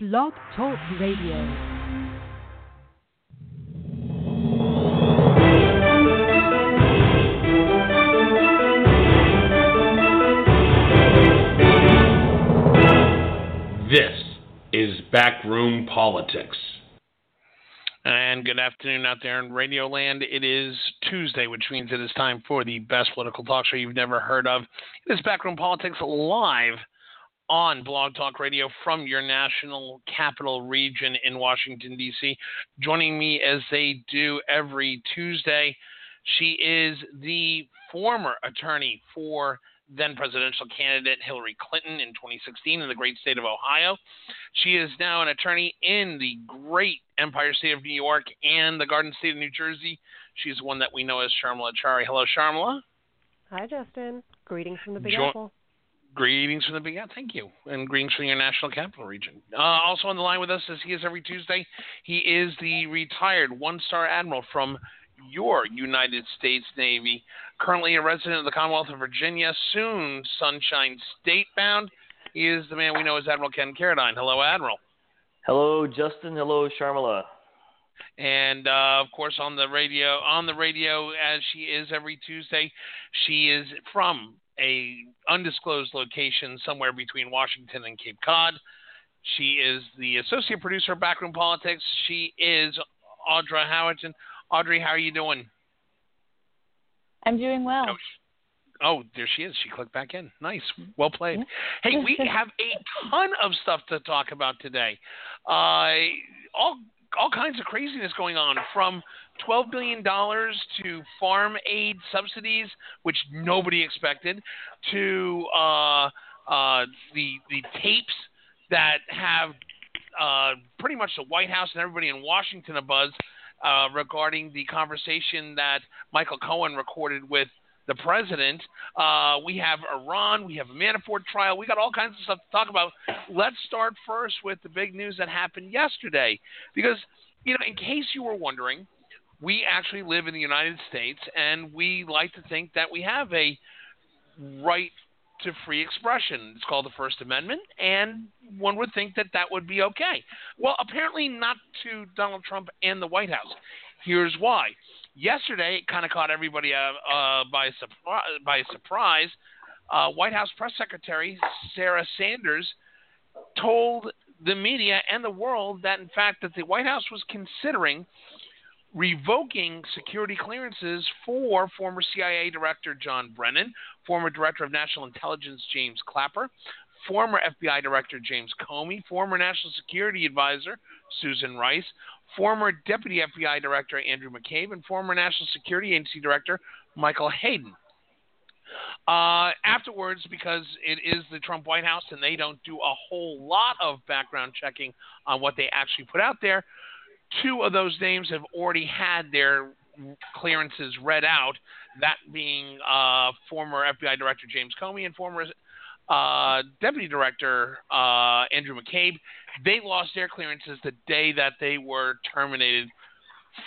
Blog Talk Radio. This is Backroom Politics. And good afternoon out there in Radio Land. It is Tuesday, which means it is time for the best political talk show you've never heard of. It is Backroom Politics live on Blog Talk Radio from your national capital region in Washington, D.C. Joining me as they do every Tuesday, she is the former attorney for then presidential candidate Hillary Clinton in 2016 in the great state of Ohio. She is now an attorney in the great Empire State of New York and the Garden State of New Jersey. She's one that we know as Sharmila Achari. Hello, Sharmila. Hi, Justin. Greetings from the Big Jo- Apple. Greetings from the Big Apple. Thank you. And greetings from your national capital region. Uh, also on the line with us, as he is every Tuesday, he is the retired one star admiral from your United States Navy, currently a resident of the Commonwealth of Virginia, soon Sunshine State bound. He is the man we know as Admiral Ken Carradine. Hello, Admiral. Hello, Justin. Hello, Sharmila. And uh, of course, on the radio, on the radio, as she is every Tuesday, she is from a undisclosed location somewhere between Washington and Cape Cod. She is the associate producer of Backroom Politics. She is Audra Howerton. Audrey, how are you doing? I'm doing well. Oh, oh, there she is. She clicked back in. Nice. Well played. Hey, we have a ton of stuff to talk about today. Uh, all all kinds of craziness going on from $12 billion to farm aid subsidies, which nobody expected, to uh, uh, the, the tapes that have uh, pretty much the White House and everybody in Washington abuzz uh, regarding the conversation that Michael Cohen recorded with the president. Uh, we have Iran. We have a Manafort trial. We got all kinds of stuff to talk about. Let's start first with the big news that happened yesterday, because you know, in case you were wondering, we actually live in the United States, and we like to think that we have a right to free expression. It's called the First Amendment, and one would think that that would be okay. Well, apparently not to Donald Trump and the White House. Here's why. Yesterday, it kind of caught everybody uh, uh, by, surpri- by surprise. Uh, White House Press Secretary Sarah Sanders told the media and the world that, in fact, that the White House was considering revoking security clearances for former CIA Director John Brennan, former Director of National Intelligence James Clapper, former FBI Director James Comey, former National Security Advisor Susan Rice, former Deputy FBI Director Andrew McCabe, and former National Security Agency Director Michael Hayden. Uh, afterwards, because it is the Trump White House and they don't do a whole lot of background checking on what they actually put out there, two of those names have already had their clearances read out. That being uh, former FBI Director James Comey and former uh, Deputy Director uh, Andrew McCabe. They lost their clearances the day that they were terminated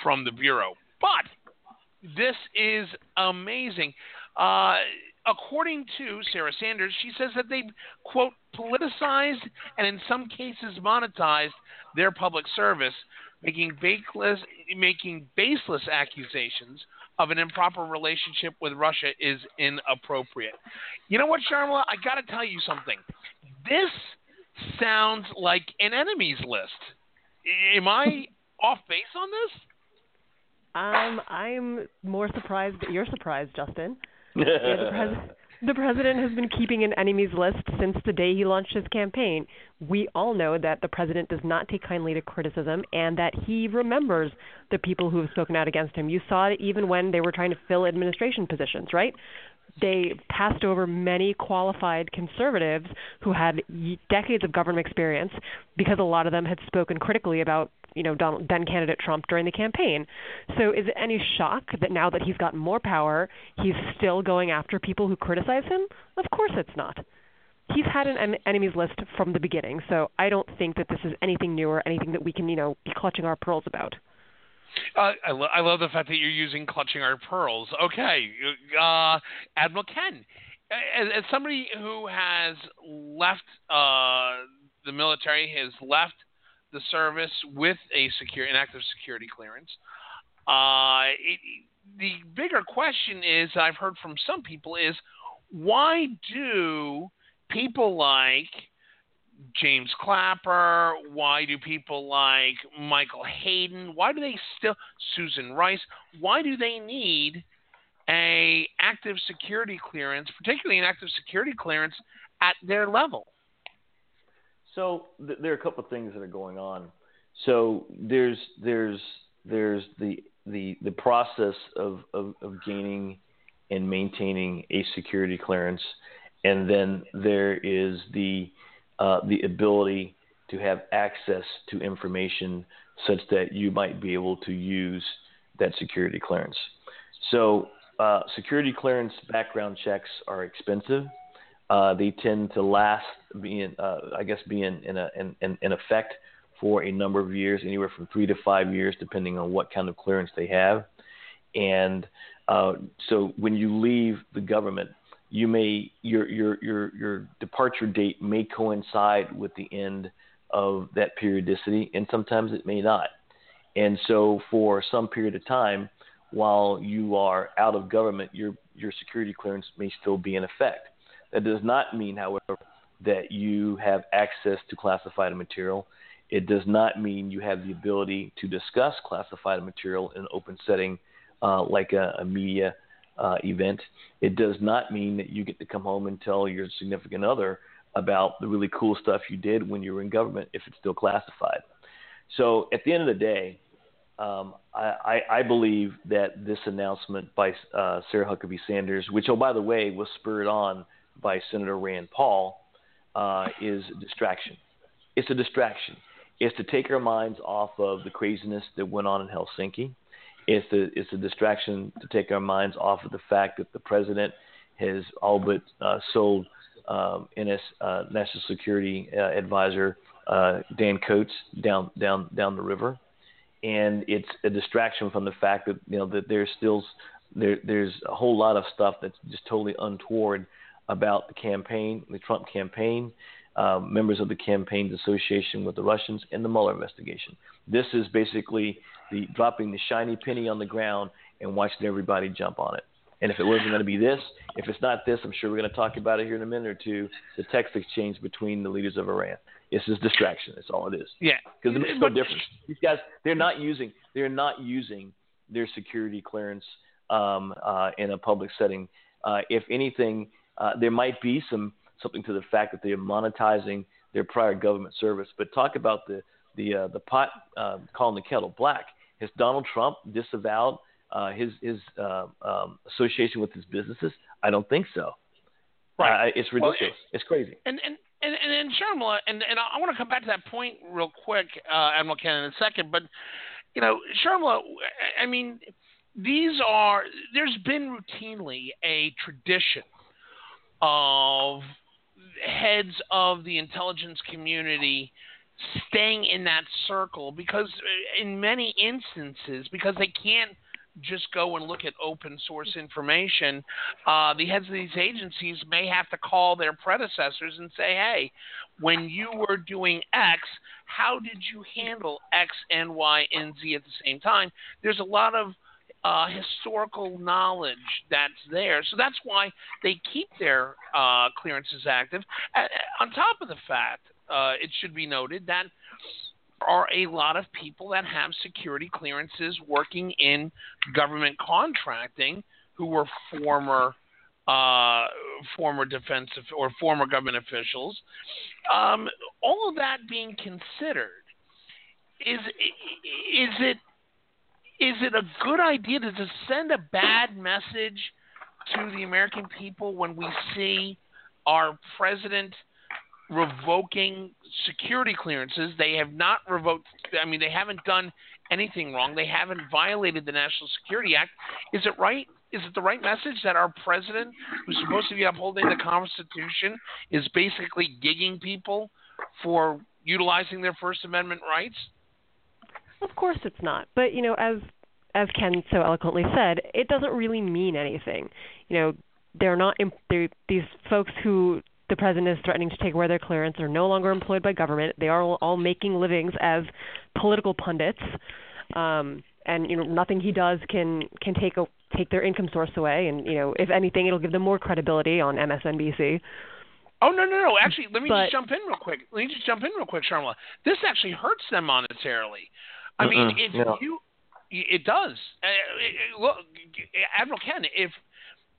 from the bureau. But this is amazing. Uh, according to Sarah Sanders, she says that they quote politicized and in some cases monetized their public service making baseless, making baseless accusations of an improper relationship with Russia is inappropriate. You know what, Sharmila? I got to tell you something. This sounds like an enemies list. Am I off base on this? Um, I'm more surprised that you're surprised, Justin. Yeah, the, pres- the president has been keeping an enemies list since the day he launched his campaign. We all know that the president does not take kindly to criticism and that he remembers the people who have spoken out against him. You saw it even when they were trying to fill administration positions, right? They passed over many qualified conservatives who had decades of government experience because a lot of them had spoken critically about you know Donald, then candidate Trump during the campaign. So is it any shock that now that he's got more power, he's still going after people who criticize him? Of course it's not. He's had an en- enemies list from the beginning, so I don't think that this is anything new or anything that we can you know be clutching our pearls about. Uh, I, lo- I love the fact that you're using clutching our pearls. Okay, uh, Admiral Ken, as, as somebody who has left uh, the military has left the service with a secure, an active security clearance. Uh, it, the bigger question is, I've heard from some people, is why do people like James Clapper? Why do people like Michael Hayden? Why do they still Susan Rice? Why do they need a active security clearance, particularly an active security clearance at their level? So th- there are a couple of things that are going on. So there's there's there's the the the process of, of, of gaining and maintaining a security clearance, and then there is the uh, the ability to have access to information such that you might be able to use that security clearance. So uh, security clearance background checks are expensive. Uh, they tend to last, being, uh, I guess, be in, in, a, in, in effect for a number of years, anywhere from three to five years, depending on what kind of clearance they have. And uh, so when you leave the government, you may your your your your departure date may coincide with the end of that periodicity, and sometimes it may not. And so for some period of time, while you are out of government, your your security clearance may still be in effect. That does not mean, however, that you have access to classified material. It does not mean you have the ability to discuss classified material in an open setting uh, like a, a media uh, event. It does not mean that you get to come home and tell your significant other about the really cool stuff you did when you were in government if it's still classified. So at the end of the day, um, I, I, believe that this announcement by uh, Sarah Huckabee Sanders, which, oh, by the way, was spurred on by Senator Rand Paul, uh, is distraction. It's a distraction. It's to take our minds off of the craziness that went on in Helsinki. It's a, it's a distraction to take our minds off of the fact that the president has all but uh, sold um, NS uh, National Security uh, Advisor uh, Dan Coats down down down the river, and it's a distraction from the fact that you know that there's still there there's a whole lot of stuff that's just totally untoward about the campaign, the Trump campaign, uh, members of the campaign's association with the Russians, and the Mueller investigation. This is basically the dropping the shiny penny on the ground and watching everybody jump on it. And if it wasn't going to be this, if it's not this, I'm sure we're going to talk about it here in a minute or two. The text exchange between the leaders of Iran. This is distraction. That's all it is. Yeah, because it's no different. These guys, they're not using, they're not using their security clearance um, uh, in a public setting. Uh, if anything, uh, there might be some something to the fact that they are monetizing their prior government service. But talk about the the uh, the pot uh, calling the kettle black. Has Donald Trump disavowed uh, his his uh, um, association with his businesses? I don't think so. Right. It's ridiculous. Well, it's crazy. And and and and, and Sharmila, and and I want to come back to that point real quick, uh, Admiral Ken, in a second. But you know, Sharmila, I mean, these are there's been routinely a tradition of heads of the intelligence community staying in that circle because in many instances because they can't just go and look at open source information uh, the heads of these agencies may have to call their predecessors and say hey when you were doing x how did you handle x and y and z at the same time? There's a lot of uh, historical knowledge that's there. So that's why they keep their uh, clearances active. On top of the fact, uh, it should be noted that there are a lot of people that have security clearances working in government contracting who were former uh, former defensive or former government officials. Um, all of that being considered, is is it is it a good idea to just send a bad message to the American people when we see our president revoking security clearances? They have not revoked, I mean, they haven't done anything wrong. They haven't violated the National Security Act. Is it right? Is it the right message that our president, who's supposed to be upholding the Constitution, is basically gigging people for utilizing their First Amendment rights? Of course it's not. But you know, as as Ken so eloquently said, it doesn't really mean anything. You know, they're not they're, these folks who the president is threatening to take away their clearance, are no longer employed by government. They are all making livings as political pundits. Um, and you know nothing he does can can take a, take their income source away and you know if anything it'll give them more credibility on MSNBC. Oh no no no! Actually, let me But- just jump in real quick. Let me just jump in real quick, Sharmila. This actually hurts them monetarily. I mean, if no. you, it does. Uh, look, Admiral Ken, if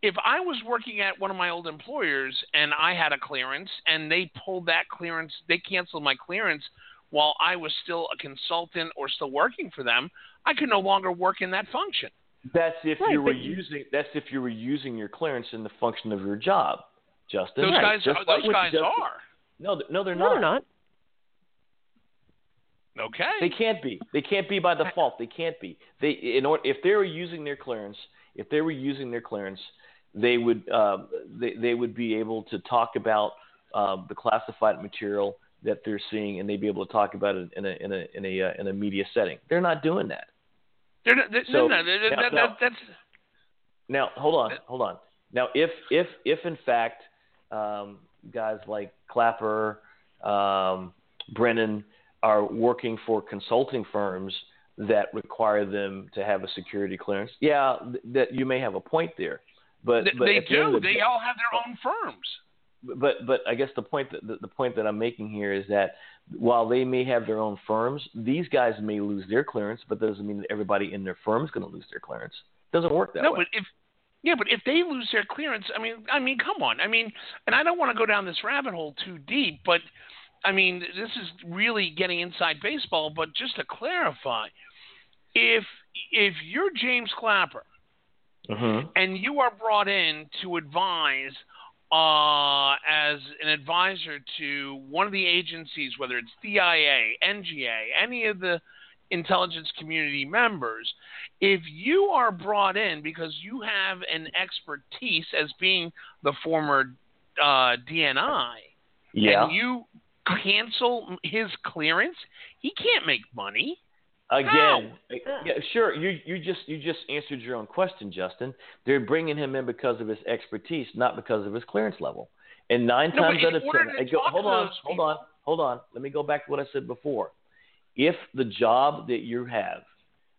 if I was working at one of my old employers and I had a clearance and they pulled that clearance, they canceled my clearance while I was still a consultant or still working for them, I could no longer work in that function. That's if Right, you were using. That's if you were using your clearance in the function of your job, Justin. Those Right, guys, just are, like those guys Justin- are No, no, they're No, not. they're not. Okay. They can't be. They can't be by default. They can't be. They in order if they were using their clearance, if they were using their clearance, they would um, they they would be able to talk about um, the classified material that they're seeing, and they'd be able to talk about it in a in a in a uh, in a media setting. They're not doing that. They're, not- they So, no, no, that, now- that, now- that, that's Now, hold on, hold on. Now, if if if in fact um, guys like Clapper, um, Brennan are working for consulting firms that require them to have a security clearance, yeah, th- that you may have a point there. But, they, but they at the end do. of the They day- all have their own firms. but but I guess the point that the, the point that I'm making here is that while they may have their own firms, these guys may lose their clearance, but that doesn't mean that everybody in their firm is going to lose their clearance. It doesn't work that way. no, way. but if yeah, but if they lose their clearance, I mean, I mean, come on. I mean, and I don't want to go down this rabbit hole too deep, but I mean, this is really getting inside baseball. But just to clarify, if if you're James Clapper hmm and you are brought in to advise uh, as an advisor to one of the agencies, whether it's DIA, NGA, any of the intelligence community members, if you are brought in because you have an expertise as being the former uh, DNI, Yeah. and you cancel his clearance, he can't make money. Again, eh, yeah, sure. You you just you just answered your own question, Justin. They're bringing him in because of his expertise, not because of his clearance level. And nine No, times out of ten, I eh, go, hold on, those hold on, hold on. Let me go back to what I said before. If the job that you have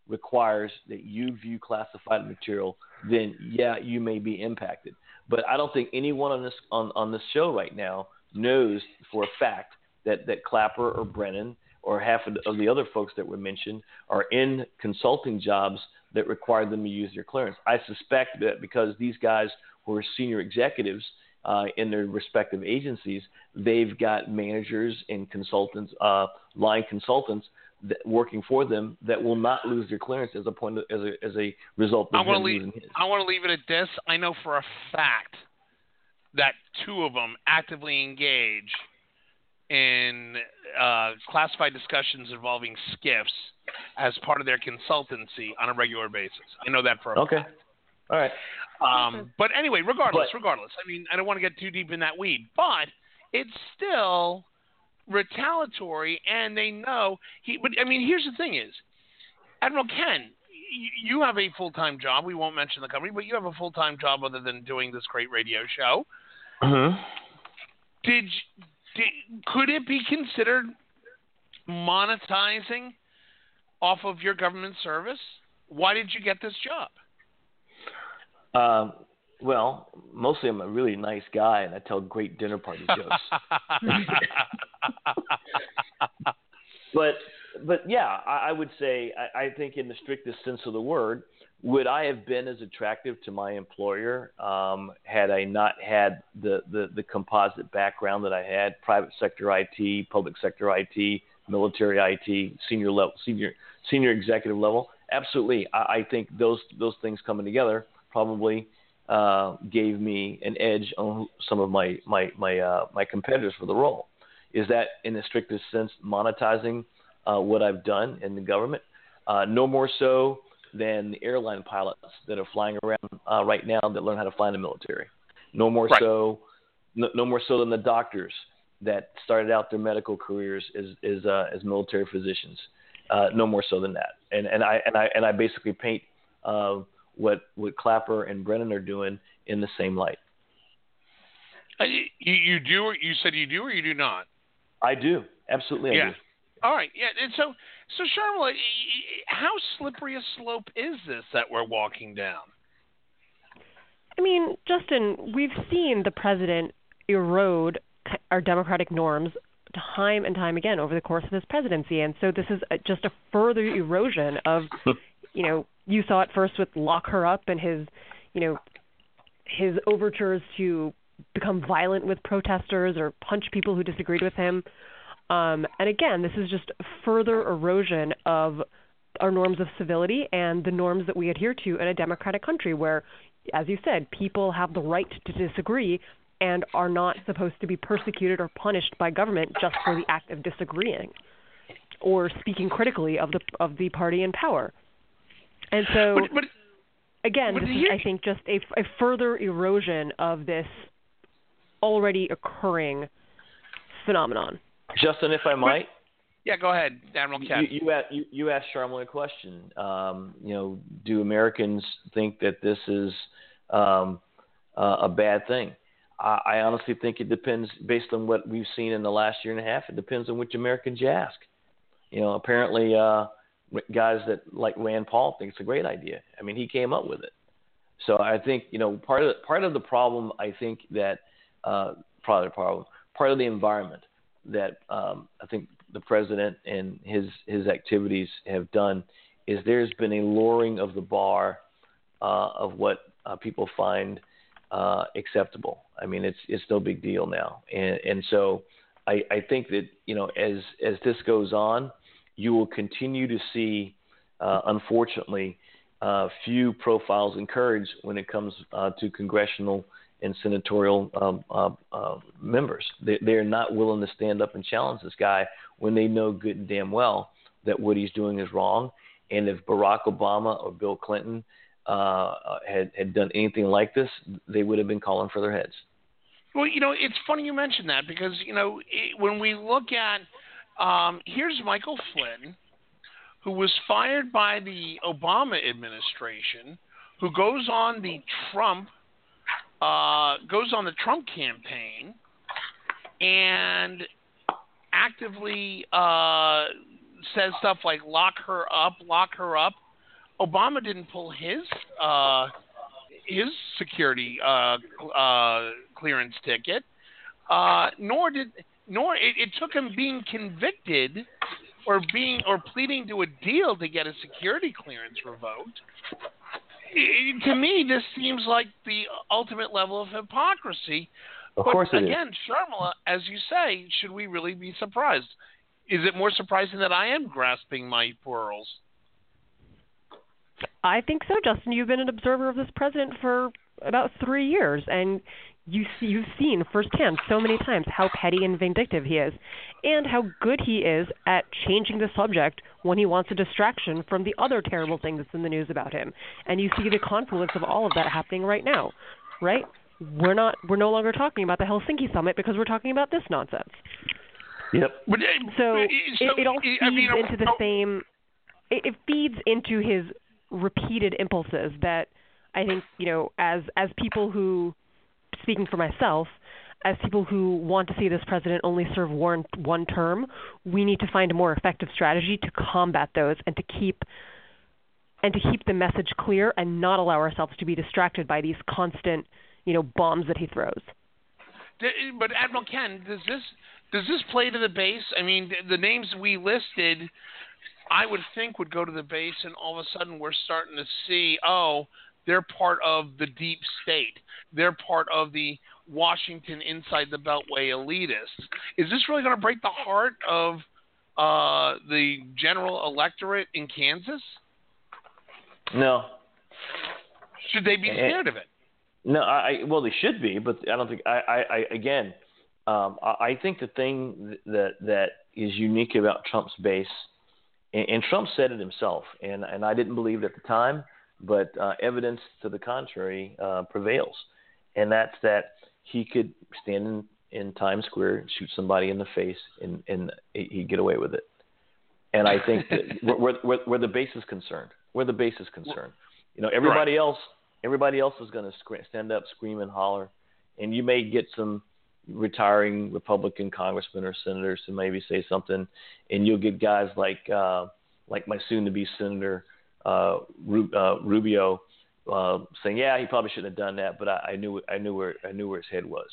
requires that you view classified material, then yeah, you may be impacted. But I don't think anyone on this on, on this show right now knows for a fact that, that Clapper or Brennan or half of the, other folks that were mentioned are in consulting jobs that require them to use their clearance. I suspect that because these guys were senior executives uh, in their respective agencies, they've got managers and consultants, uh, line consultants that, working for them that will not lose their clearance as a point of, as a as a result I of want to leave. I want to leave it at this. I know for a fact that two of them actively engage in uh, classified discussions involving SCIFs as part of their consultancy on a regular basis. I know that for a Okay, all right. um, but anyway, regardless, But- regardless. I mean, I don't want to get too deep in that weed, but it's still retaliatory, and they know he. But I mean, here's the thing: is Admiral Ken, y- you have a full time job. We won't mention the company, but you have a full time job other than doing this great radio show. Mm-hmm. Did, did could it be considered monetizing off of your government service? Why did you get this job? Um, well, mostly I'm a really nice guy and I tell great dinner party jokes. but but yeah, I, I would say I, I think in the strictest sense of the word, would I have been as attractive to my employer um, had I not had the, the, the composite background that I had, private sector IT, public sector IT, military IT, senior level, senior senior executive level? Absolutely. I, I think those those things coming together probably uh, gave me an edge on some of my my my uh, my competitors for the role. Is that in the strictest sense monetizing uh, what I've done in the government? Uh, no more so than the airline pilots that are flying around uh, right now that learn how to fly in the military. No more Right. so, no, no more so than the doctors that started out their medical careers as as, uh, as military physicians. Uh, no more so than that. And and I and I and I basically paint uh, what what Clapper and Brennan are doing in the same light. You, you do, or you said you do, or you do not? I do absolutely. I yeah. do. All right. Yeah. And so, so Sharmila, how slippery a slope is this that we're walking down? I mean, Justin, we've seen the president erode our democratic norms time and time again over the course of his presidency, and so this is a, just a further erosion of, you know, you saw it first with lock her up and his, you know, his overtures to become violent with protesters or punch people who disagreed with him. Um, and again, this is just further erosion of our norms of civility and the norms that we adhere to in a democratic country where, as you said, people have the right to disagree and are not supposed to be persecuted or punished by government just for the act of disagreeing or speaking critically of the of the party in power. And so, But, but again, this is, I think, just a, a further erosion of this already occurring phenomenon. Justin, if I might, yeah, go ahead, Admiral you, you, you, asked Sharmila a question. Um, you know, do Americans think that this is um, uh, a bad thing? I, I honestly think it depends, based on what we've seen in the last year and a half. It depends on which Americans you ask. You know, apparently, uh, guys that like Rand Paul think it's a great idea. I mean, he came up with it. So I think you know part of the, part of the problem. I think that uh, part of the problem, part of the environment that um, I think the president and his his activities have done is there's been a lowering of the bar uh, of what uh, people find uh, acceptable. I mean, it's it's no big deal now, and and so I, I think that you know as as this goes on, you will continue to see, uh, unfortunately, uh, few Profiles in Courage when it comes uh, to congressional and senatorial um, uh, uh, members. They, they're not willing to stand up and challenge this guy when they know good and damn well that what he's doing is wrong. And if Barack Obama or Bill Clinton uh, had had done anything like this, they would have been calling for their heads. Well, you know, it's funny you mention that because you know it, when we look at um, here's Michael Flynn, who was fired by the Obama administration, who goes on the Trump uh, goes on the Trump campaign and actively uh, says stuff like "lock her up, lock her up." Obama didn't pull his uh, his security uh, uh, clearance ticket, nor did nor it, it took him being convicted or being or pleading to a deal to get a security clearance revoked. I- to me, this seems like the ultimate level of hypocrisy. Of but course it is. again, Sharmila, as you say, should we really be surprised? Is it more surprising that I am grasping my pearls? I think so, Justin. You've been an observer of this president for about three years, and you see, you've seen firsthand so many times how petty and vindictive he is, and how good he is at changing the subject when he wants a distraction from the other terrible thing that's in the news about him. And you see the confluence of all of that happening right now, right? We're not. We're no longer talking about the Helsinki summit because we're talking about this nonsense. Yep. But, uh, So, uh, it, it all feeds I mean, into the same. It, it feeds into his repeated impulses that I think you know, as as people who, speaking for myself, as people who want to see this president only serve one one term, we need to find a more effective strategy to combat those and to keep and to keep the message clear and not allow ourselves to be distracted by these constant, you know, bombs that he throws. But Admiral Ken, does this does this play to the base? I mean, the names we listed, I would think would go to the base, and all of a sudden we're starting to see, oh, they're part of the deep state. They're part of the Washington inside the Beltway elitists. Is this really going to break the heart of uh, the general electorate in Kansas? No. Should they be Eh, scared of it? No, I I- well they should be, but I don't think I I, I again, um, I, I think the thing that that is unique about Trump's base, and, and Trump said it himself, and and I didn't believe it at the time, but uh, evidence to the contrary uh, prevails, and that's that he could stand in, in Times Square shoot somebody in the face, and and he'd get away with it. And I think that where, where, where the base is concerned, where the base is concerned, you know, everybody else everybody else is going to scre- stand up, scream, and holler, and you may get some retiring Republican congressmen or senators to maybe say something, and you'll get guys like uh, like my soon-to-be senator uh, uh, Rubio uh, saying, "Yeah, he probably shouldn't have done that," but I, I knew I knew where I knew where his head was.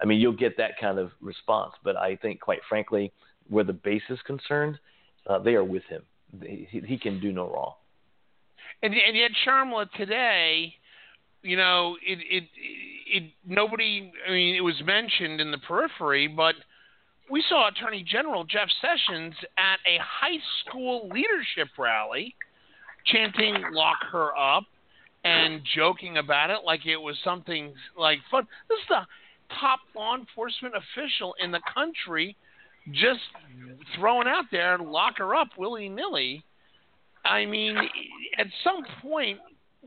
I mean, you'll get that kind of response, but I think, quite frankly, where the base is concerned, uh, they are with him. He, he can do no wrong. And, and yet, Sharmila today, you know, it, it, it, nobody. I mean, it was mentioned in the periphery, but we saw Attorney General Jeff Sessions at a high school leadership rally, chanting "Lock her up." and joking about it like it was something like fun. This is the top law enforcement official in the country just throwing out there and lock her up willy nilly. I mean, at some point,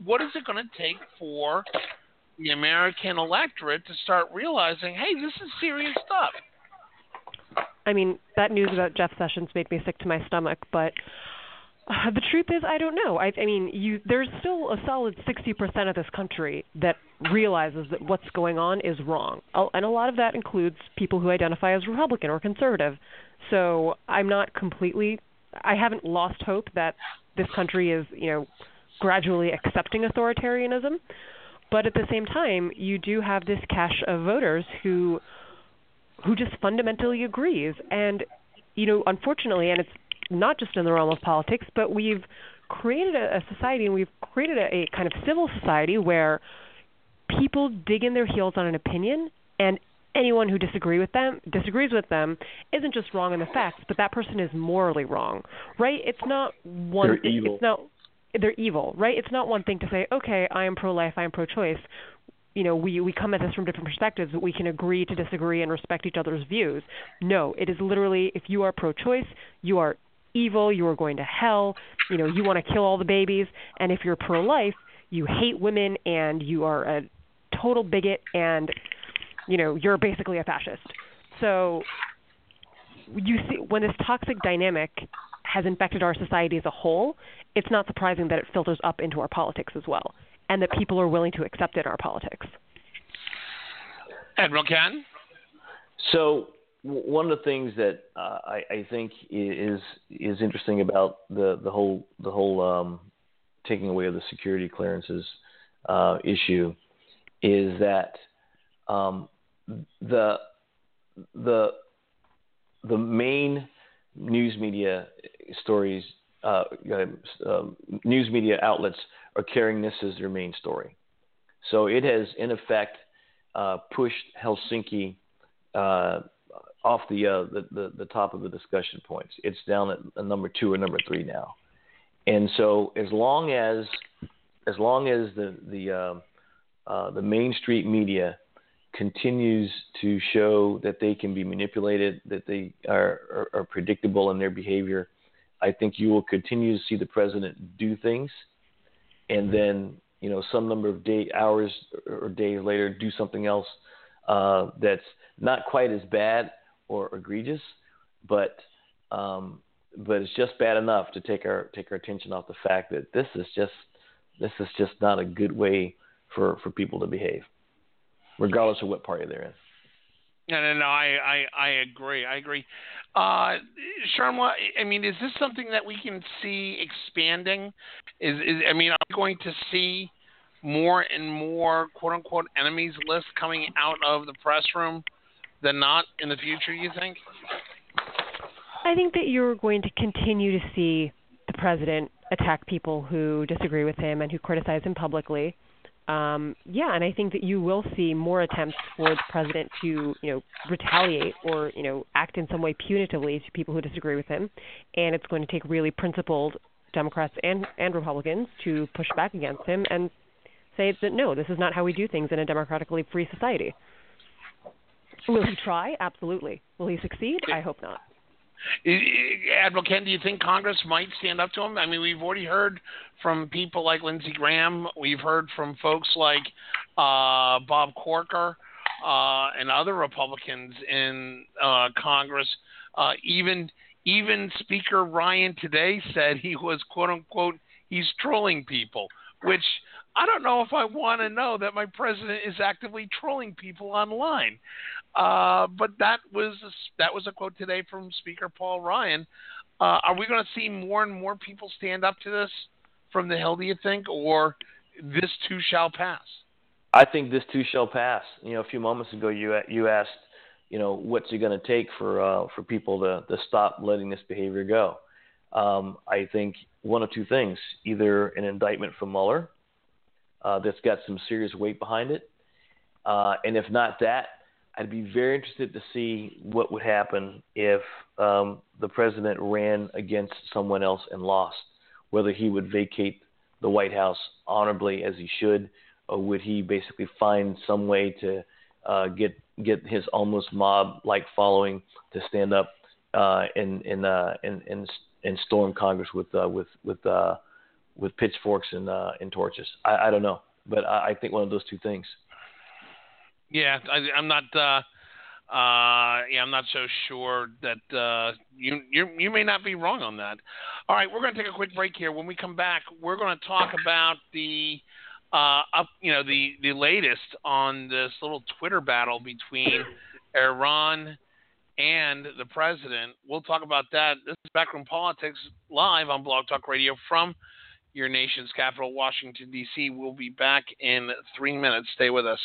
what is it going to take for the American electorate to start realizing, hey, this is serious stuff? I mean, that news about Jeff Sessions made me sick to my stomach, but uh, the truth is, I don't know. I, I mean, you, there's still a solid 60% of this country that realizes that what's going on is wrong, and a lot of that includes people who identify as Republican or conservative. So I'm not completely. I haven't lost hope that this country is, you know, gradually accepting authoritarianism. But at the same time, you do have this cache of voters who who just fundamentally agrees. And you know, unfortunately, and it's not just in the realm of politics, but we've created a, a society and we've created a, a kind of civil society where people dig in their heels on an opinion and anyone who disagree with them disagrees with them isn't just wrong in the facts, but that person is morally wrong. Right? It's not one they're evil. it's not they're evil, right? It's not one thing to say, okay, I am pro life, I am pro choice. You know, we we come at this from different perspectives, but we can agree to disagree and respect each other's views. No, it is literally if you are pro choice, you are evil, you are going to hell, you know, you want to kill all the babies, and if you're pro life, you hate women and you are a total bigot and you know, you're basically a fascist. So you see when this toxic dynamic has infected our society as a whole, it's not surprising that it filters up into our politics as well, and that people are willing to accept it in our politics. Admiral Ken? So one of the things that uh, I, I, think is is interesting about the the whole the whole um, taking away of the security clearances uh, issue is that um, the the the main news media stories uh, uh, news media outlets are carrying this as their main story. So it has in effect uh, pushed Helsinki uh, off the, uh, the, the the top of the discussion points. It's down at number two or number three now, and so as long as as long as the the uh, uh, the Main Street media continues to show that they can be manipulated, that they are, are, are predictable in their behavior, I think you will continue to see the president do things, and then you know some number of day hours or days later do something else uh, that's not quite as bad or egregious, but um, but it's just bad enough to take our take our attention off the fact that this is just this is just not a good way for for people to behave, regardless of what party they're in. No, no, no. I, I, I agree. I agree. Uh, Sharmila, I mean, is this something that we can see expanding? Is, is I mean, are we going to see more and more "quote unquote" enemies lists coming out of the press room than not in the future, you think? I think that you're going to continue to see the president attack people who disagree with him and who criticize him publicly. Um, yeah, and I think that you will see more attempts for the president to, you know, retaliate or, you know, act in some way punitively to people who disagree with him. And it's going to take really principled Democrats and, and Republicans to push back against him and say that no, this is not how we do things in a democratically free society. Will he try? Absolutely. Will he succeed? I hope not. Admiral Ken, do you think Congress might stand up to him? I mean, we've already heard from people like Lindsey Graham. We've heard from folks like uh, Bob Corker uh, and other Republicans in uh, Congress. Uh, even even Speaker Ryan today said he was quote unquote he's trolling people which I don't know if I want to know that my president is actively trolling people online. Uh, but that was that was a quote today from Speaker Paul Ryan. Uh, are we going to see more and more people stand up to this from the Hill? Do you think, or this too shall pass? I think this too shall pass. You know, a few moments ago, you you asked, you know, what's it going to take for uh, for people to to stop letting this behavior go? Um, I think one of two things: either an indictment from Mueller uh, that's got some serious weight behind it, uh, and if not that, I'd be very interested to see what would happen if um, the president ran against someone else and lost. Whether he would vacate the White House honorably as he should, or would he basically find some way to uh, get get his almost mob-like following to stand up uh, and and, uh, and and and storm Congress with uh, with with uh, with pitchforks and uh, and torches? I, I don't know, but I, I think one of those two things. Yeah, I, am not. Uh, uh, yeah, I'm not so sure that uh, you you you may not be wrong on that. All right, we're going to take a quick break here. When we come back, we're going to talk about the uh, up, you know, the the latest on this little Twitter battle between Iran and the president. We'll talk about that. This is Backroom Politics live on Blog Talk Radio from your nation's capital, Washington D.C. We'll be back in three minutes. Stay with us.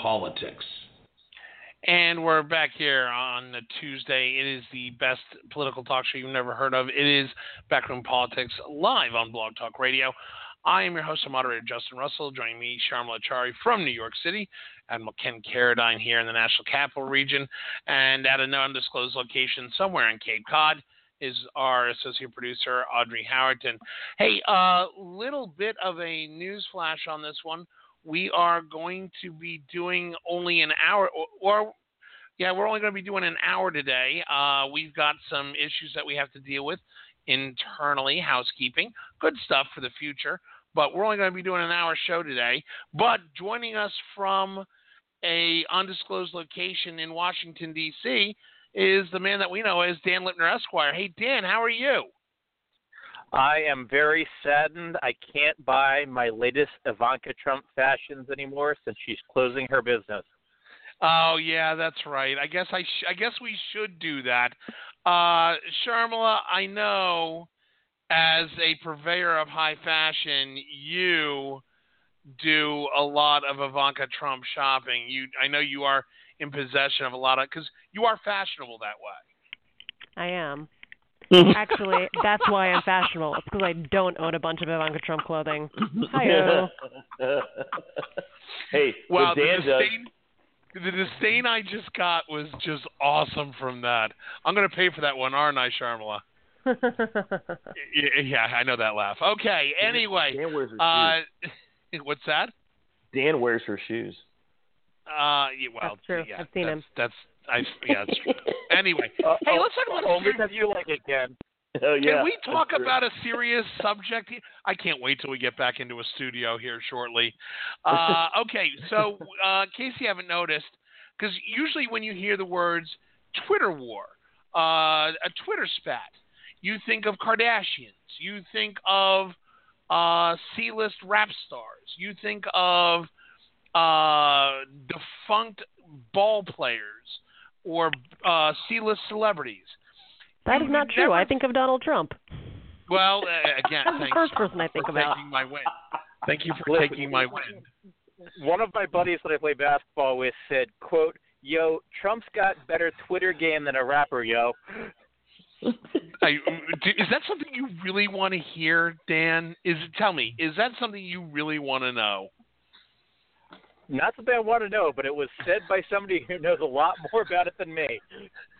Politics. And we're back here on the Tuesday. It is the best political talk show you've never heard of. It is Backroom Politics live on Blog Talk Radio. I am your host and moderator, Justin Russell. Joining me, Sharmila Achari from New York City, and Ken Carradine here in the National Capital Region, and at an undisclosed location somewhere in Cape Cod is our associate producer, Audrey Howerton. Hey, a uh, little bit of a news flash on this one we are going to be doing only an hour, or, or yeah, we're only going to be doing an hour today. Uh, we've got some issues that we have to deal with internally, housekeeping, good stuff for the future. But we're only going to be doing an hour show today. But joining us from a undisclosed location in Washington D.C. is the man that we know as Dan Lipner Esquire. Hey Dan, how are you? I am very saddened I can't buy my latest Ivanka Trump fashions anymore since she's closing her business. Oh yeah, that's right. I guess I sh- I guess we should do that. Uh, Sharmila, I know as a purveyor of high fashion, you do a lot of Ivanka Trump shopping. You, I know you are in possession of a lot of because you are fashionable that way. I am. Actually, that's why I'm fashionable. It's because I don't own a bunch of Ivanka Trump clothing. Hi-yo. hey, Wow, the Dan does, disdain, the disdain I just got was just awesome from that. I'm gonna pay for that one, aren't I, Sharmila? Y- Yeah, I know that laugh. Okay. Anyway, Dan wears her uh, shoes. what's that? Dan wears her shoes. Uh, yeah, well, That's true. Yeah, I've seen that's, him. That's I. Yeah. Anyway, Uh, hey, oh, let's talk about only a because you like it, Ken. Oh yeah. Can we talk about a serious subject? I can't wait till we get back into a studio here shortly. Uh, okay, so uh, in case you haven't noticed, because usually when you hear the words Twitter war, uh, a Twitter spat, you think of Kardashians, you think of uh, C-list rap stars, you think of uh, defunct ball players or uh, C-list celebrities. That is not would true. never I think of Donald Trump. Well, uh, again, That's the first for person I think for about. taking my win. Thank you for Listen, taking my win. One of my buddies that I play basketball with said, "quote Yo, Trump's got better Twitter game than a rapper, yo." I, is that something you really want to hear, Dan? Is tell me, is that something you really want to know? Not something I want to know, but it was said by somebody who knows a lot more about it than me.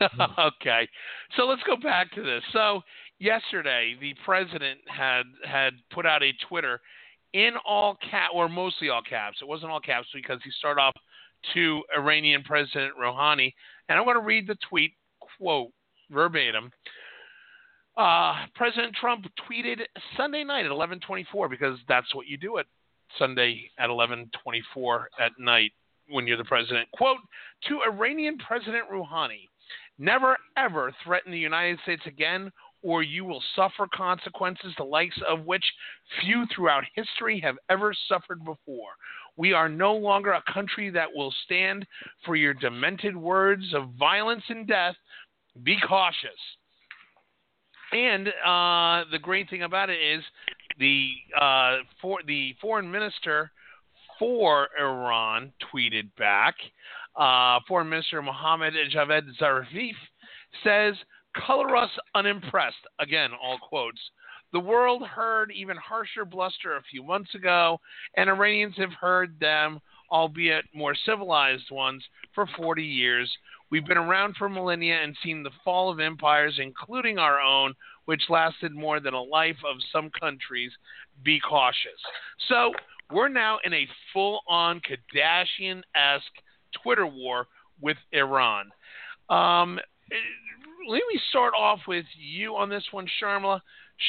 okay, so let's go back to this. So yesterday, the president had had put out a Twitter in all cap or mostly all caps. It wasn't all caps because he started off to Iranian President Rouhani, and I'm going to read the tweet quote verbatim. Uh, President Trump tweeted Sunday night at 11:24 because that's what you do at Sunday at 11:24 at night when you're the president. Quote to Iranian President Rouhani: Never ever threaten the United States again, or you will suffer consequences the likes of which few throughout history have ever suffered before. We are no longer a country that will stand for your demented words of violence and death. Be cautious. And uh, the great thing about it is the uh, for the foreign minister for Iran tweeted back. Uh, foreign Minister Mohammad Javad Zarif says, "Color us unimpressed." Again, all quotes. The world heard even harsher bluster a few months ago, and Iranians have heard them, albeit more civilized ones, for 40 years. We've been around for millennia and seen the fall of empires, including our own, which lasted more than a life of some countries. Be cautious. So we're now in a full on Kardashian esque Twitter war with Iran. Um, let me start off with you on this one, Sharmila.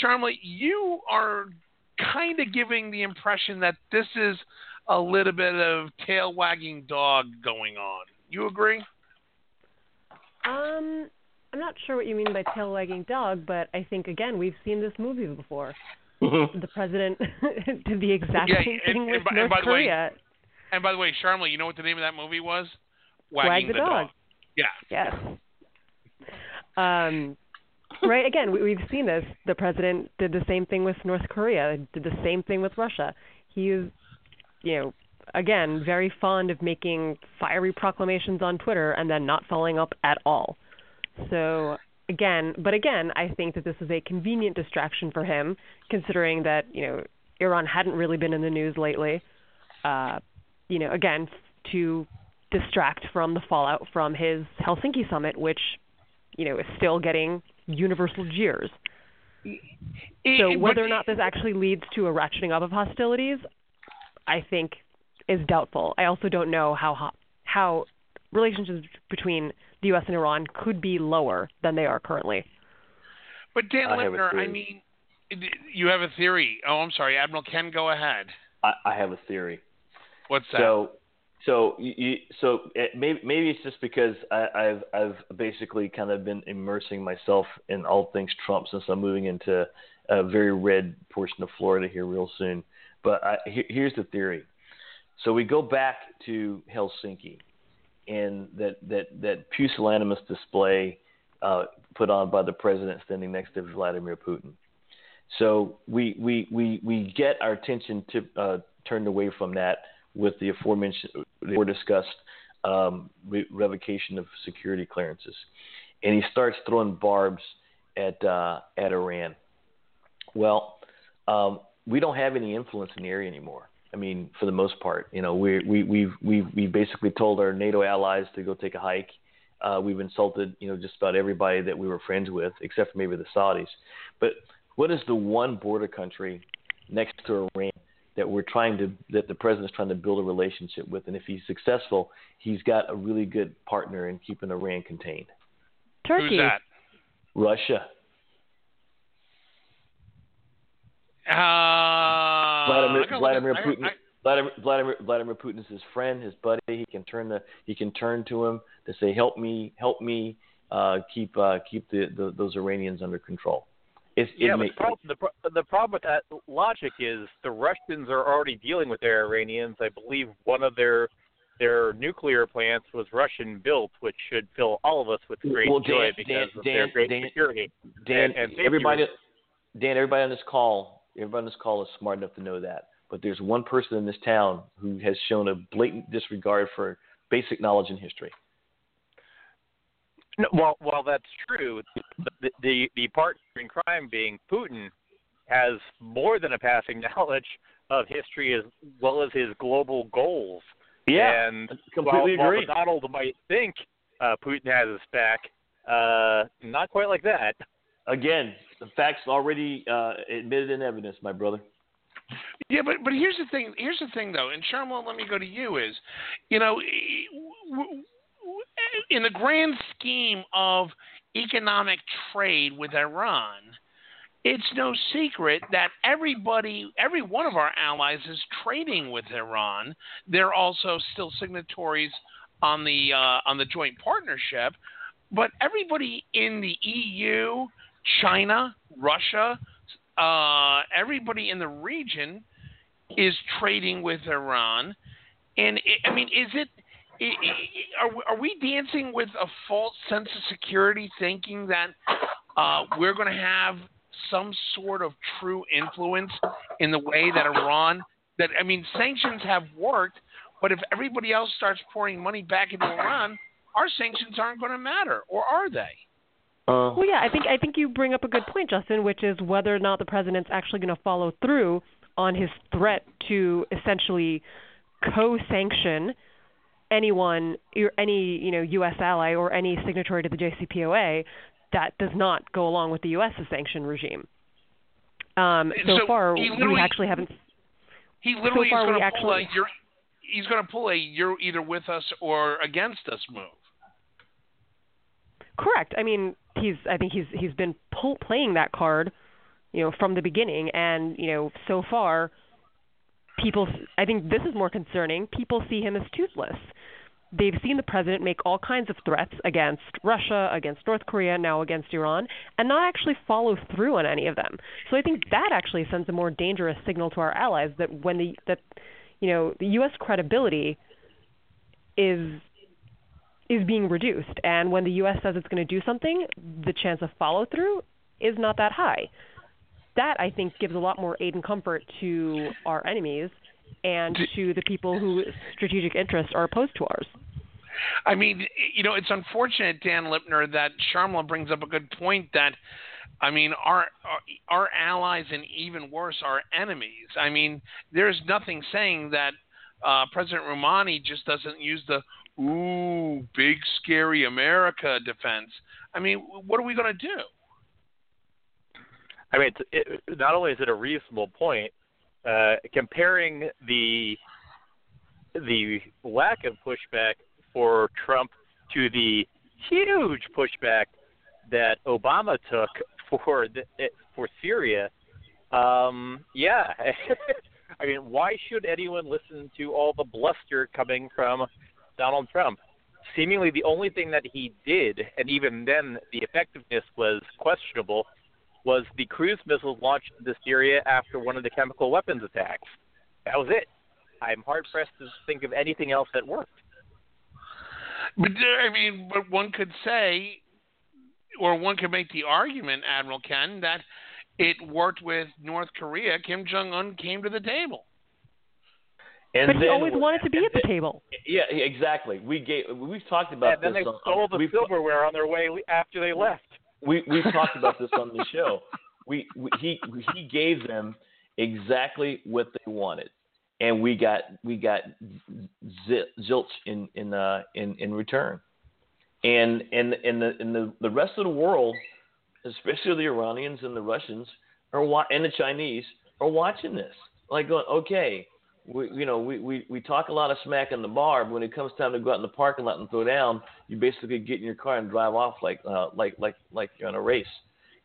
Sharmila, you are kind of giving the impression that this is a little bit of tail wagging dog going on. You agree? Um, I'm not sure what you mean by tail wagging dog, but I think again we've seen this movie before. the president did the exact Yeah, same and- thing with and North by the way, Korea. And by the way, Sharmila, you know what the name of that movie was? Wag Wagging the dog. Yeah. Yes. Um, right. Again, we, we've seen this. The president did the same thing with North Korea. Did the same thing with Russia. He is, you know, again, very fond of making fiery proclamations on Twitter and then not following up at all. So again, but again, I think that this is a convenient distraction for him, considering that you know Iran hadn't really been in the news lately. Uh, you know, again, to distract from the fallout from his Helsinki summit, which you know is still getting universal jeers. So whether or not this actually leads to a ratcheting up of hostilities, I think is doubtful. I also don't know how how relationships between the U.S. and Iran could be lower than they are currently. But Dan I Lipner, I theory. mean, you have a theory. Oh, I'm sorry, Admiral Ken. Go ahead. I, I have a theory. What's that? So, So you, so eh, it, maybe maybe it's just because I, I've I've basically kind of been immersing myself in all things Trump since I'm moving into a very red portion of Florida here real soon. But I, here, here's the theory. So we go back to Helsinki, and that that that pusillanimous display uh, put on by the president standing next to Vladimir Putin. So we we we we get our attention to uh, turned away from that with the aforementioned or discussed um, re- revocation of security clearances, and he starts throwing barbs at uh, at Iran. Well, um, we don't have any influence in the area anymore. I mean, for the most part, you know, we we we've we've we basically told our NATO allies to go take a hike. Uh, we've insulted, you know, just about everybody that we were friends with, except for maybe the Saudis. But what is the one border country next to Iran that we're trying to that the president's trying to build a relationship with? And if he's successful, he's got a really good partner in keeping Iran contained. Turkey. Who's that? Russia. Uh, Vladimir, I Vladimir look at- I- Putin. I- Vladimir, Vladimir, Vladimir Putin is his friend, his buddy. He can turn the he can turn to him to say, "Help me, help me, uh, keep uh, keep the, the those Iranians under control." It's, Yeah, it but the problem, the, the problem with that logic is the Russians are already dealing with their Iranians. I believe one of their their nuclear plants was Russian built, which should fill all of us with great Well, Dan- joy Dan- because of Dan- their great Dan- security. Dan, and- and everybody. Dan, everybody on this call, everybody on this call is smart enough to know that. But there's one person in this town who has shown a blatant disregard for basic knowledge in history. No, well, while that's true, the, the the partner in crime being Putin has more than a passing knowledge of history as well as his global goals. and completely while, agree. While Donald might think uh, Putin has his back, uh, not quite like that. Again, the facts already uh, admitted in evidence, my brother. Yeah, but but here's the thing. Here's the thing, though, and Sharma, let me go to you. Is you know, in the grand scheme of economic trade with Iran, it's no secret that everybody, every one of our allies, is trading with Iran. They're also still signatories on the uh, on the joint partnership, but everybody in the EU, China, Russia, uh, everybody in the region is trading with Iran, and it, I mean, is it? i- i- Are, are we dancing with a false sense of security, thinking that uh, we're going to have some sort of true influence in the way that Iran? That I mean, sanctions have worked, but if everybody else starts pouring money back into Iran, our sanctions aren't going to matter, or are they? Uh, Well, yeah, I think I think you bring up a good point, Justin, which is whether or not the president's actually going to follow through on his threat to essentially co-sanction anyone, any you know U.S. ally or any signatory to the JCPOA that does not go along with the U.S.'s sanction regime. Um, so, So far, he we literally- actually haven't. He literally so far is we going to pull actually- a you're, he's going to pull a you're either with us or against us move. Correct. I mean, he's. I think he's he's been pull, playing that card, you know, from the beginning, and you know, so far, people. I think this is more concerning. People see him as toothless. They've seen the president make all kinds of threats against Russia, against North Korea, now against Iran, and not actually follow through on any of them. So I think that actually sends a more dangerous signal to our allies that when the that you know the U.S. credibility is is being reduced. And when the U.S. says it's going to do something, the chance of follow through is not that high. That, I think, gives a lot more aid and comfort to our enemies and to the people whose strategic interests are opposed to ours. I mean, you know, it's unfortunate, Dan Lipner, that Sharmila brings up a good point that, I mean, our, our our allies and even worse, our enemies. I mean, there's nothing saying that uh, President Rouhani just doesn't use the "ooh, big scary America" defense. I mean, what are we going to do? I mean, it, not only is it a reasonable point, uh, comparing the the lack of pushback for Trump to the huge pushback that Obama took for the, for Syria. Um, yeah, I mean, why should anyone listen to all the bluster coming from Donald Trump? Seemingly, the only thing that he did, and even then the effectiveness was questionable, was the cruise missiles launched into Syria after one of the chemical weapons attacks. That was it. I'm hard pressed to think of anything else that worked. But uh, I mean, but one could say, or one could make the argument, Admiral Ken, that it worked with North Korea. Kim Jong Un came to the table. And but he always wanted to be at the table. Yeah, exactly. We gave. We've talked about and then they on- stole the silverware on their way after they left. we we've talked about this on the show. We, we he he gave them exactly what they wanted, and we got we got zi- zilch in in uh in in return, and and and the and the the rest of the world, especially the Iranians and the Russians, are wa- and the Chinese are watching this, like going, okay. We, you know, we, we, we talk a lot of smack in the bar, but when it comes time to go out in the parking lot and throw down, you basically get in your car and drive off like uh, like like like you're on a race,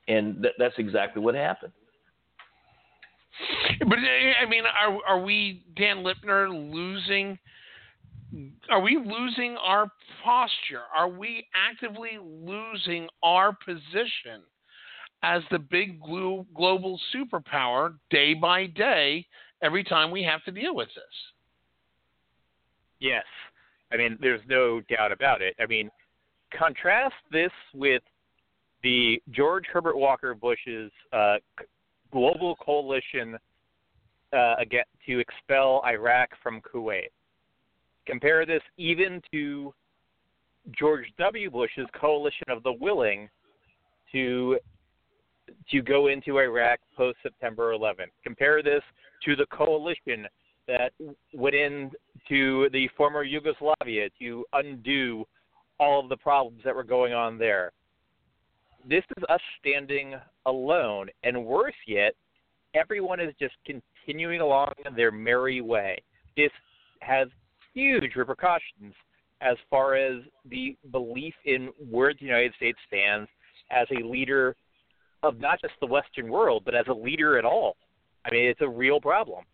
and th- that's exactly what happened. But uh, I mean, are are we Dan Lipner losing? Are we losing our posture? Are we actively losing our position as the big global superpower day by day? Every time we have to deal with this. Yes. I mean, there's no doubt about it. I mean, contrast this with the George Herbert Walker Bush's uh, global coalition uh, to expel Iraq from Kuwait. Compare this even to George W. Bush's coalition of the willing to to go into Iraq post September 11th. Compare this to the coalition that went into the former Yugoslavia to undo all of the problems that were going on there. This is us standing alone, and worse yet, everyone is just continuing along their merry way. This has huge repercussions as far as the belief in where the United States stands as a leader of not just the Western world, but as a leader at all. I mean, it's a real problem.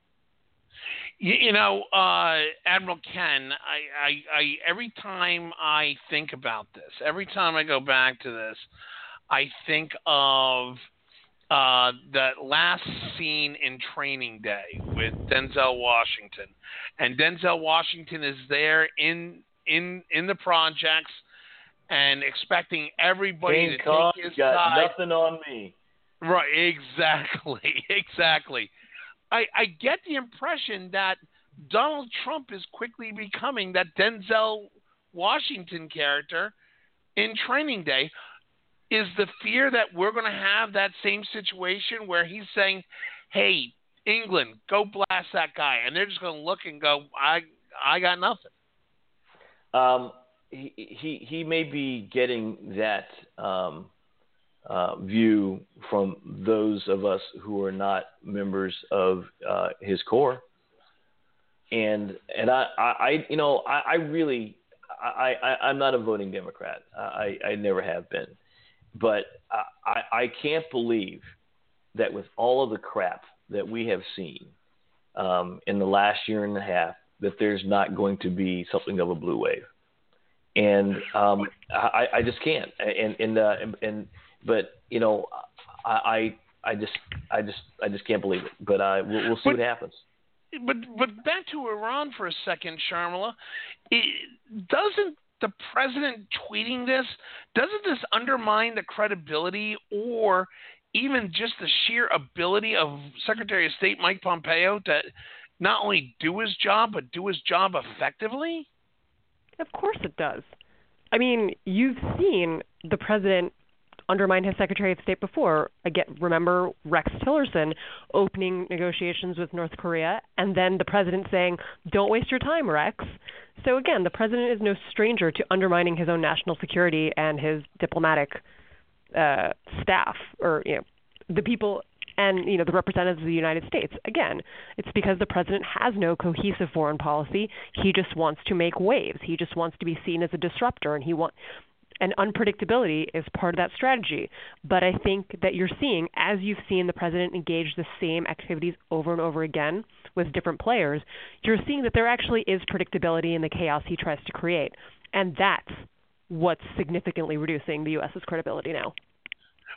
You, you know, uh, Admiral Ken, I, I, I, every time I think about this, every time I go back to this, I think of uh, that last scene in Training Day with Denzel Washington, and Denzel Washington is there in in in the projects and expecting everybody King to Kong take his got side. nothing on me. Right, exactly, exactly. I, I get the impression that Donald Trump is quickly becoming that Denzel Washington character in Training Day. Is the fear that we're going to have that same situation where he's saying, "Hey, England, go blast that guy," and they're just going to look and go, "I, I got nothing." Um, he, he may be getting that um, uh, view from those of us who are not members of uh, his core, and and I, I, you know I, I really I, I I'm not a voting Democrat. I I never have been, but I I can't believe that with all of the crap that we have seen um, in the last year and a half, that there's not going to be something of a blue wave and um, I, I just can't. And and, uh, and and but you know, I I just I just I just can't believe it. But uh, we'll, we'll see But- what happens. But but back to Iran for a second, Sharmila. It, doesn't the president tweeting this doesn't this undermine the credibility or even just the sheer ability of Secretary of State Mike Pompeo to not only do his job but do his job effectively? Of course it does. I mean, you've seen the president undermine his Secretary of State before. Again, remember Rex Tillerson opening negotiations with North Korea, and then the president saying, "Don't waste your time, Rex." So again, the president is no stranger to undermining his own national security and his diplomatic uh, staff, or you know, the people and you know the representatives of the United States. Again, it's because the president has no cohesive foreign policy. He just wants to make waves. He just wants to be seen as a disruptor, and he want And unpredictability is part of that strategy. But I think that you're seeing, as you've seen the president engage the same activities over and over again with different players, you're seeing that there actually is predictability in the chaos he tries to create. And that's what's significantly reducing the U.S.'s credibility now.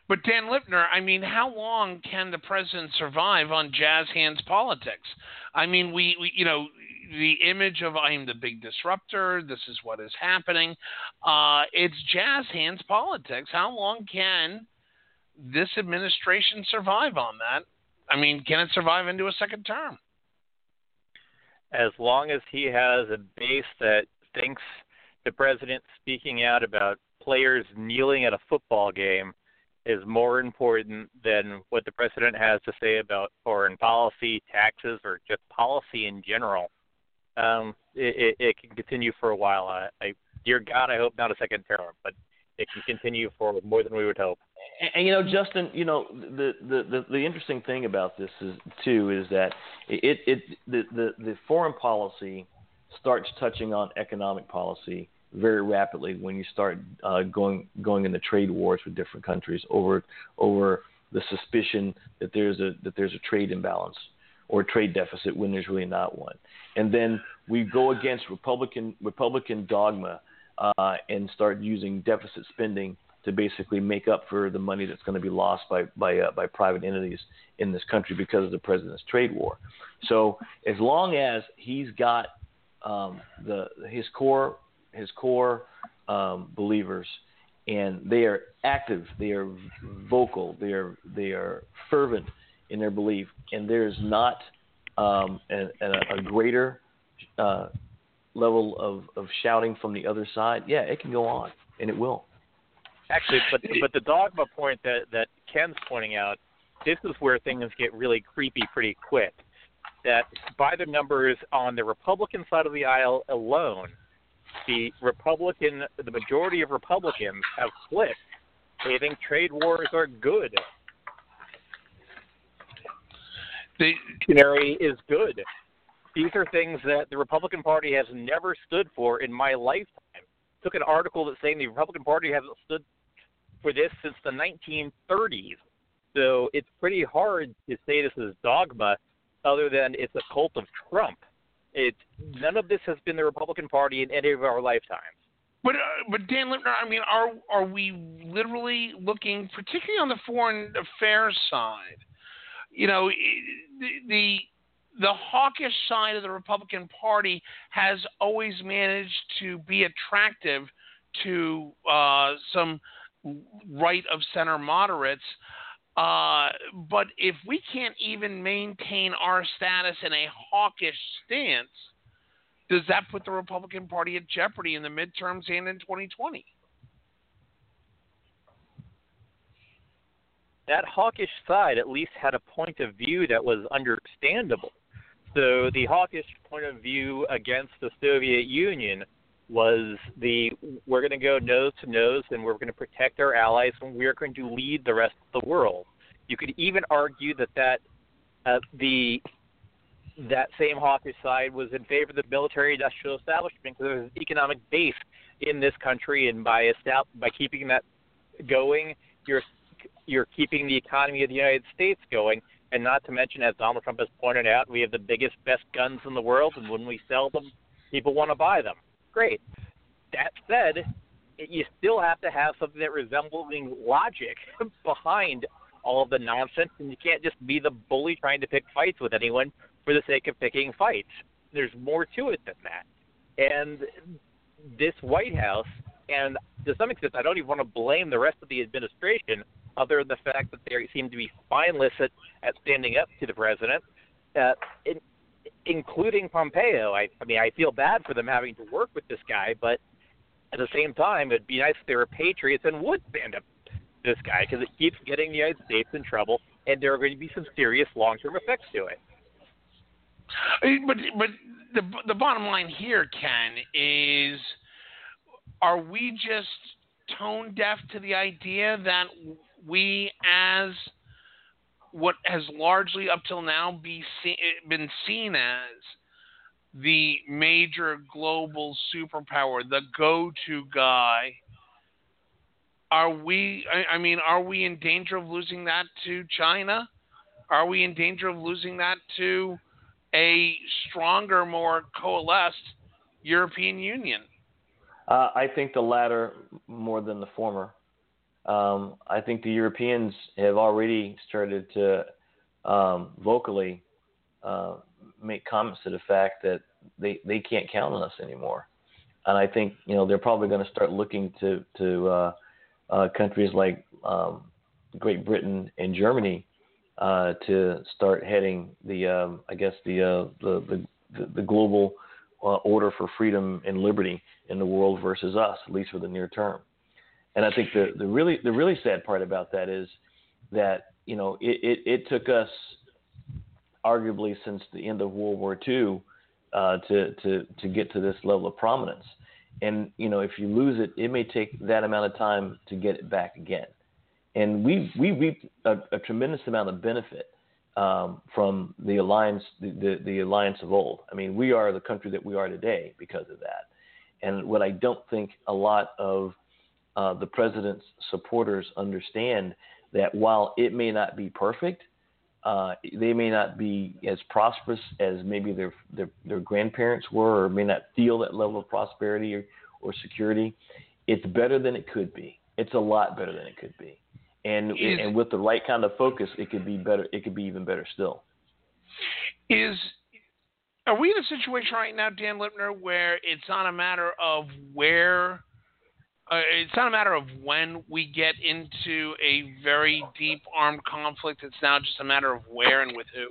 But Dan Lipner, I mean, how long can the president survive on jazz hands politics? I mean, we, we you know, the image of I'm the big disruptor. This is what is happening. Uh, it's jazz hands politics. How long can this administration survive on that? I mean, can it survive into a second term? As long as he has a base that thinks the president speaking out about players kneeling at a football game is more important than what the president has to say about foreign policy, taxes, or just policy in general. Um, it, it, it can continue for a while. I, I, dear God, I hope not a second term, but it can continue for more than we would hope. And, and you know, Justin, you know, the, the the the interesting thing about this is too is that it it the the, the foreign policy starts touching on economic policy very rapidly when you start uh, going going into trade wars with different countries over over the suspicion that there's a that there's a trade imbalance or trade deficit when there's really not one. And then we go against Republican Republican dogma uh, and start using deficit spending to basically make up for the money that's going to be lost by by uh, by private entities in this country because of the president's trade war. So as long as he's got um, the his core his core um, believers, and they are active, they are vocal, they are they are fervent in their belief, and there is not um, a, a, greater uh, level of, of shouting from the other side. Yeah, it can go on, and it will. Actually, but but the dogma point that that Ken's pointing out, this is where things get really creepy pretty quick. That by the numbers on the Republican side of the aisle alone, the Republican, the majority of Republicans have flipped. They think trade wars are good. The dictionary is good. These are things that the Republican Party has never stood for in my lifetime. Took an article that saying the Republican Party hasn't stood for this since the 1930s. So it's pretty hard to say this is dogma, other than it's a cult of Trump. It none of this has been the Republican Party in any of our lifetimes. But uh, but Dan Lipner, I mean, are are we literally looking, particularly on the foreign affairs side? You know, the the, the hawkish side of the Republican Party has always managed to be attractive to uh, some right of center moderates uh, but if we can't even maintain our status in a hawkish stance, does that put the Republican Party at jeopardy in the midterms and in 2020? That hawkish side at least had a point of view that was understandable. So the hawkish point of view against the Soviet Union was the we're going to go nose to nose and we're going to protect our allies and we're going to lead the rest of the world. You could even argue that that uh, the that same hawkish side was in favor of the military industrial establishment because there's an economic base in this country, and by estab- by keeping that going, you're you're keeping the economy of the United States going. And not to mention, as Donald Trump has pointed out, we have the biggest, best guns in the world, and when we sell them, people want to buy them great. That said, you still have to have something that resembling logic behind all of the nonsense, and you can't just be the bully trying to pick fights with anyone for the sake of picking fights. There's more to it than that. And this White House, and to some extent, I don't even want to blame the rest of the administration, other than the fact that they seem to be spineless at, at standing up to the president. Uh, it, including Pompeo. I, I mean, I feel bad for them having to work with this guy, but at the same time, it'd be nice if they were patriots and would stand up this guy because it keeps getting the United States in trouble, and there are going to be some serious long-term effects to it. But but the the bottom line here, Ken, is are we just tone deaf to the idea that we as what has largely up till now be see, been seen as the major global superpower, the go-to guy are we? I, I mean, are we in danger of losing that to China? Are we in danger of losing that to a stronger, more coalesced European Union? Uh, I think the latter more than the former. Um, I think the Europeans have already started to um, vocally uh, make comments to the fact that they, they can't count on us anymore. And I think you know they're probably going to start looking to to uh, uh, countries like um, Great Britain and Germany uh, to start heading the um, I guess the, uh, the the the global uh, order for freedom and liberty in the world versus us, at least for the near term. And I think the the really the really sad part about that is that you know it, it, it took us arguably since the end of World War II uh, to to to get to this level of prominence. And you know, if you lose it, it may take that amount of time to get it back again. And we we reaped a, a tremendous amount of benefit um, from the alliance, the, the, the alliance of old. I mean, we are the country that we are today because of that. And what I don't think a lot of uh, the president's supporters understand that while it may not be perfect, uh, they may not be as prosperous as maybe their, their, their grandparents were, or may not feel that level of prosperity or, or security. It's better than it could be. It's a lot better than it could be, and Is- and with the right kind of focus, it could be better. It could be even better still. Is are we in a situation right now, Dan Lipner, where it's not a matter of where, uh, it's not a matter of when we get into a very deep armed conflict. It's now just a matter of where and with who.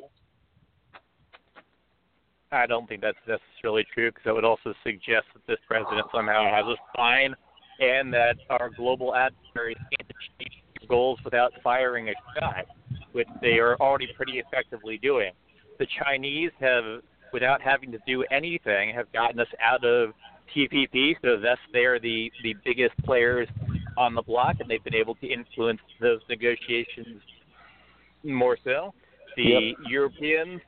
I don't think that's necessarily true because that would also suggest that this president somehow has a spine and that our global adversaries can't achieve their goals without firing a shot, which they are already pretty effectively doing. The Chinese have, without having to do anything, have gotten us out of TPP, so thus they are the, the biggest players on the block, and they've been able to influence those negotiations more so. The Yep. Europeans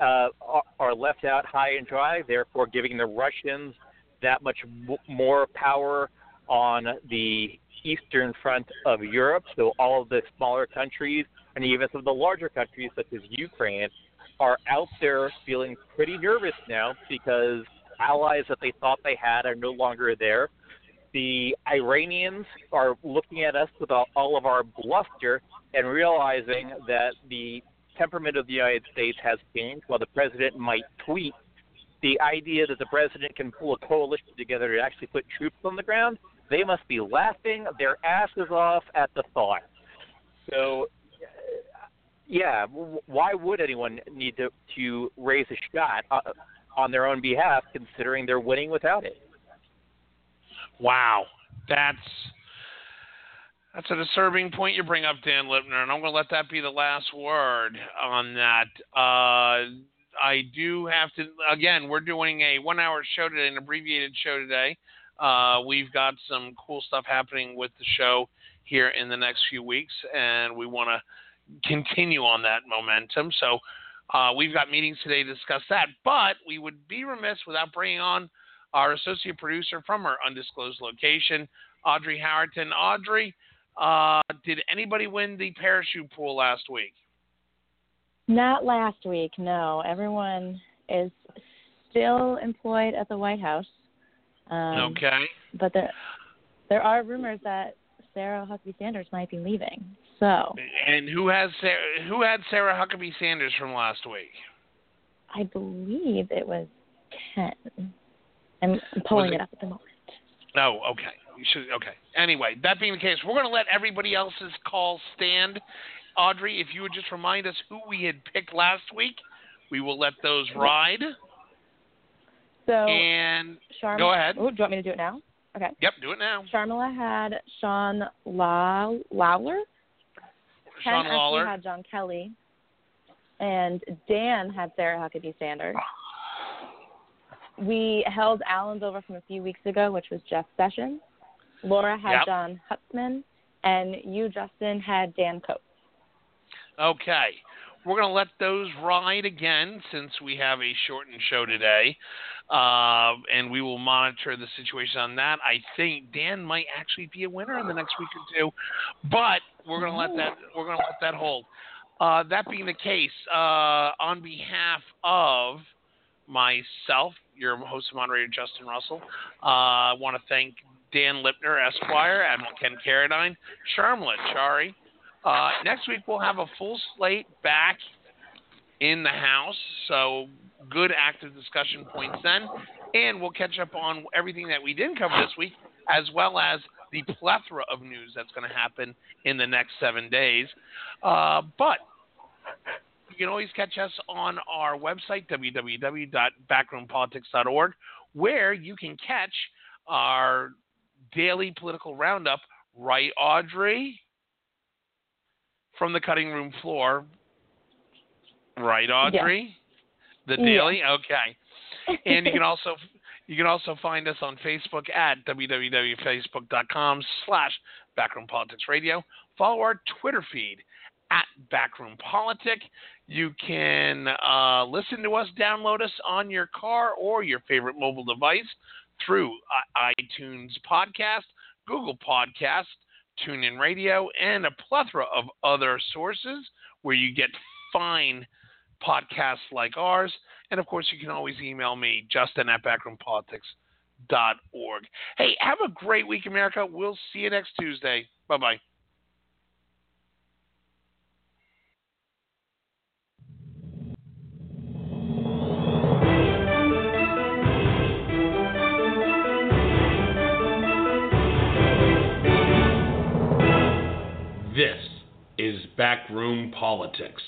uh, are- are left out high and dry, therefore giving the Russians that much m- more power on the eastern front of Europe. So all of the smaller countries and even some of the larger countries, such as Ukraine, are out there feeling pretty nervous now because allies that they thought they had are no longer there. The Iranians are looking at us with all, of our bluster and realizing that the temperament of the United States has changed. While the president might tweet, the idea that the president can pull a coalition together to actually put troops on the ground, they must be laughing their asses off at the thought. So, yeah, why would anyone need to to raise a shot uh, on their own behalf, considering they're winning without it? Wow, that's that's a disturbing point you bring up, Dan Lipner, and I'm going to let that be the last word on that. Uh, I do have to again. We're doing a one-hour show today, an abbreviated show today. Uh, we've got some cool stuff happening with the show here in the next few weeks, and we want to continue on that momentum. So uh, we've got meetings today to discuss that. But we would be remiss without bringing on our associate producer from our undisclosed location, Audrey Howerton. Audrey, uh, did anybody win the parachute pool last week? Not last week, no. Everyone is still employed at the White House. Um, okay. But there, there are rumors that Sarah Huckabee Sanders might be leaving. So And who has Sarah, who had Sarah Huckabee Sanders from last week? I believe it was Ken. I'm pulling it- it up at the moment. Oh, okay. You should okay. Anyway, that being the case, we're going to let everybody else's call stand. Audrey, if you would just remind us who we had picked last week, we will let those ride. So And Sharma, go ahead. Oh, do you want me to do it now? Okay. yep, do it now. Sharmila had Sean Law- Lawler. Ken Sean actually Lawler. had John Kelly, and Dan had Sarah Huckabee Sanders. We held Allen's over from a few weeks ago, which was Jeff Sessions. Laura had Yep. Jon Huntsman, and you, Justin, had Dan Coats. Okay. we're going to let those ride again since we have a shortened show today. Uh, and we will monitor the situation on that. I think Dan might actually be a winner in the next week or two, but we're going to let that we're going to let that hold. Uh, that being the case, uh, on behalf of myself, your host and moderator Justin Russell, uh, I want to thank Dan Lipner, Esquire, Admiral Ken Carradine, Sharmlet, Shari. Uh, next week we'll have a full slate back in the house, so good active discussion points then, and we'll catch up on everything that we didn't cover this week, as well as the plethora of news that's going to happen in the next seven days. Uh, but you can always catch us on our website, www.backroompolitics.org, where you can catch our daily political roundup. Right, Audrey? From the cutting room floor. Right, Audrey? The daily? Okay. And you can also you can also find us on Facebook at www.facebook.com slash backroompoliticsradio. Follow our Twitter feed at backroompolitic. You can uh, listen to us, download us on your car or your favorite mobile device through iTunes Podcast, Google Podcast, TuneIn Radio, and a plethora of other sources where you get fine podcasts like ours. And of course, you can always email me, Justin at backroompolitics.org. Hey, have a great week, America. We'll see you next Tuesday. Bye bye. This is Backroom Politics.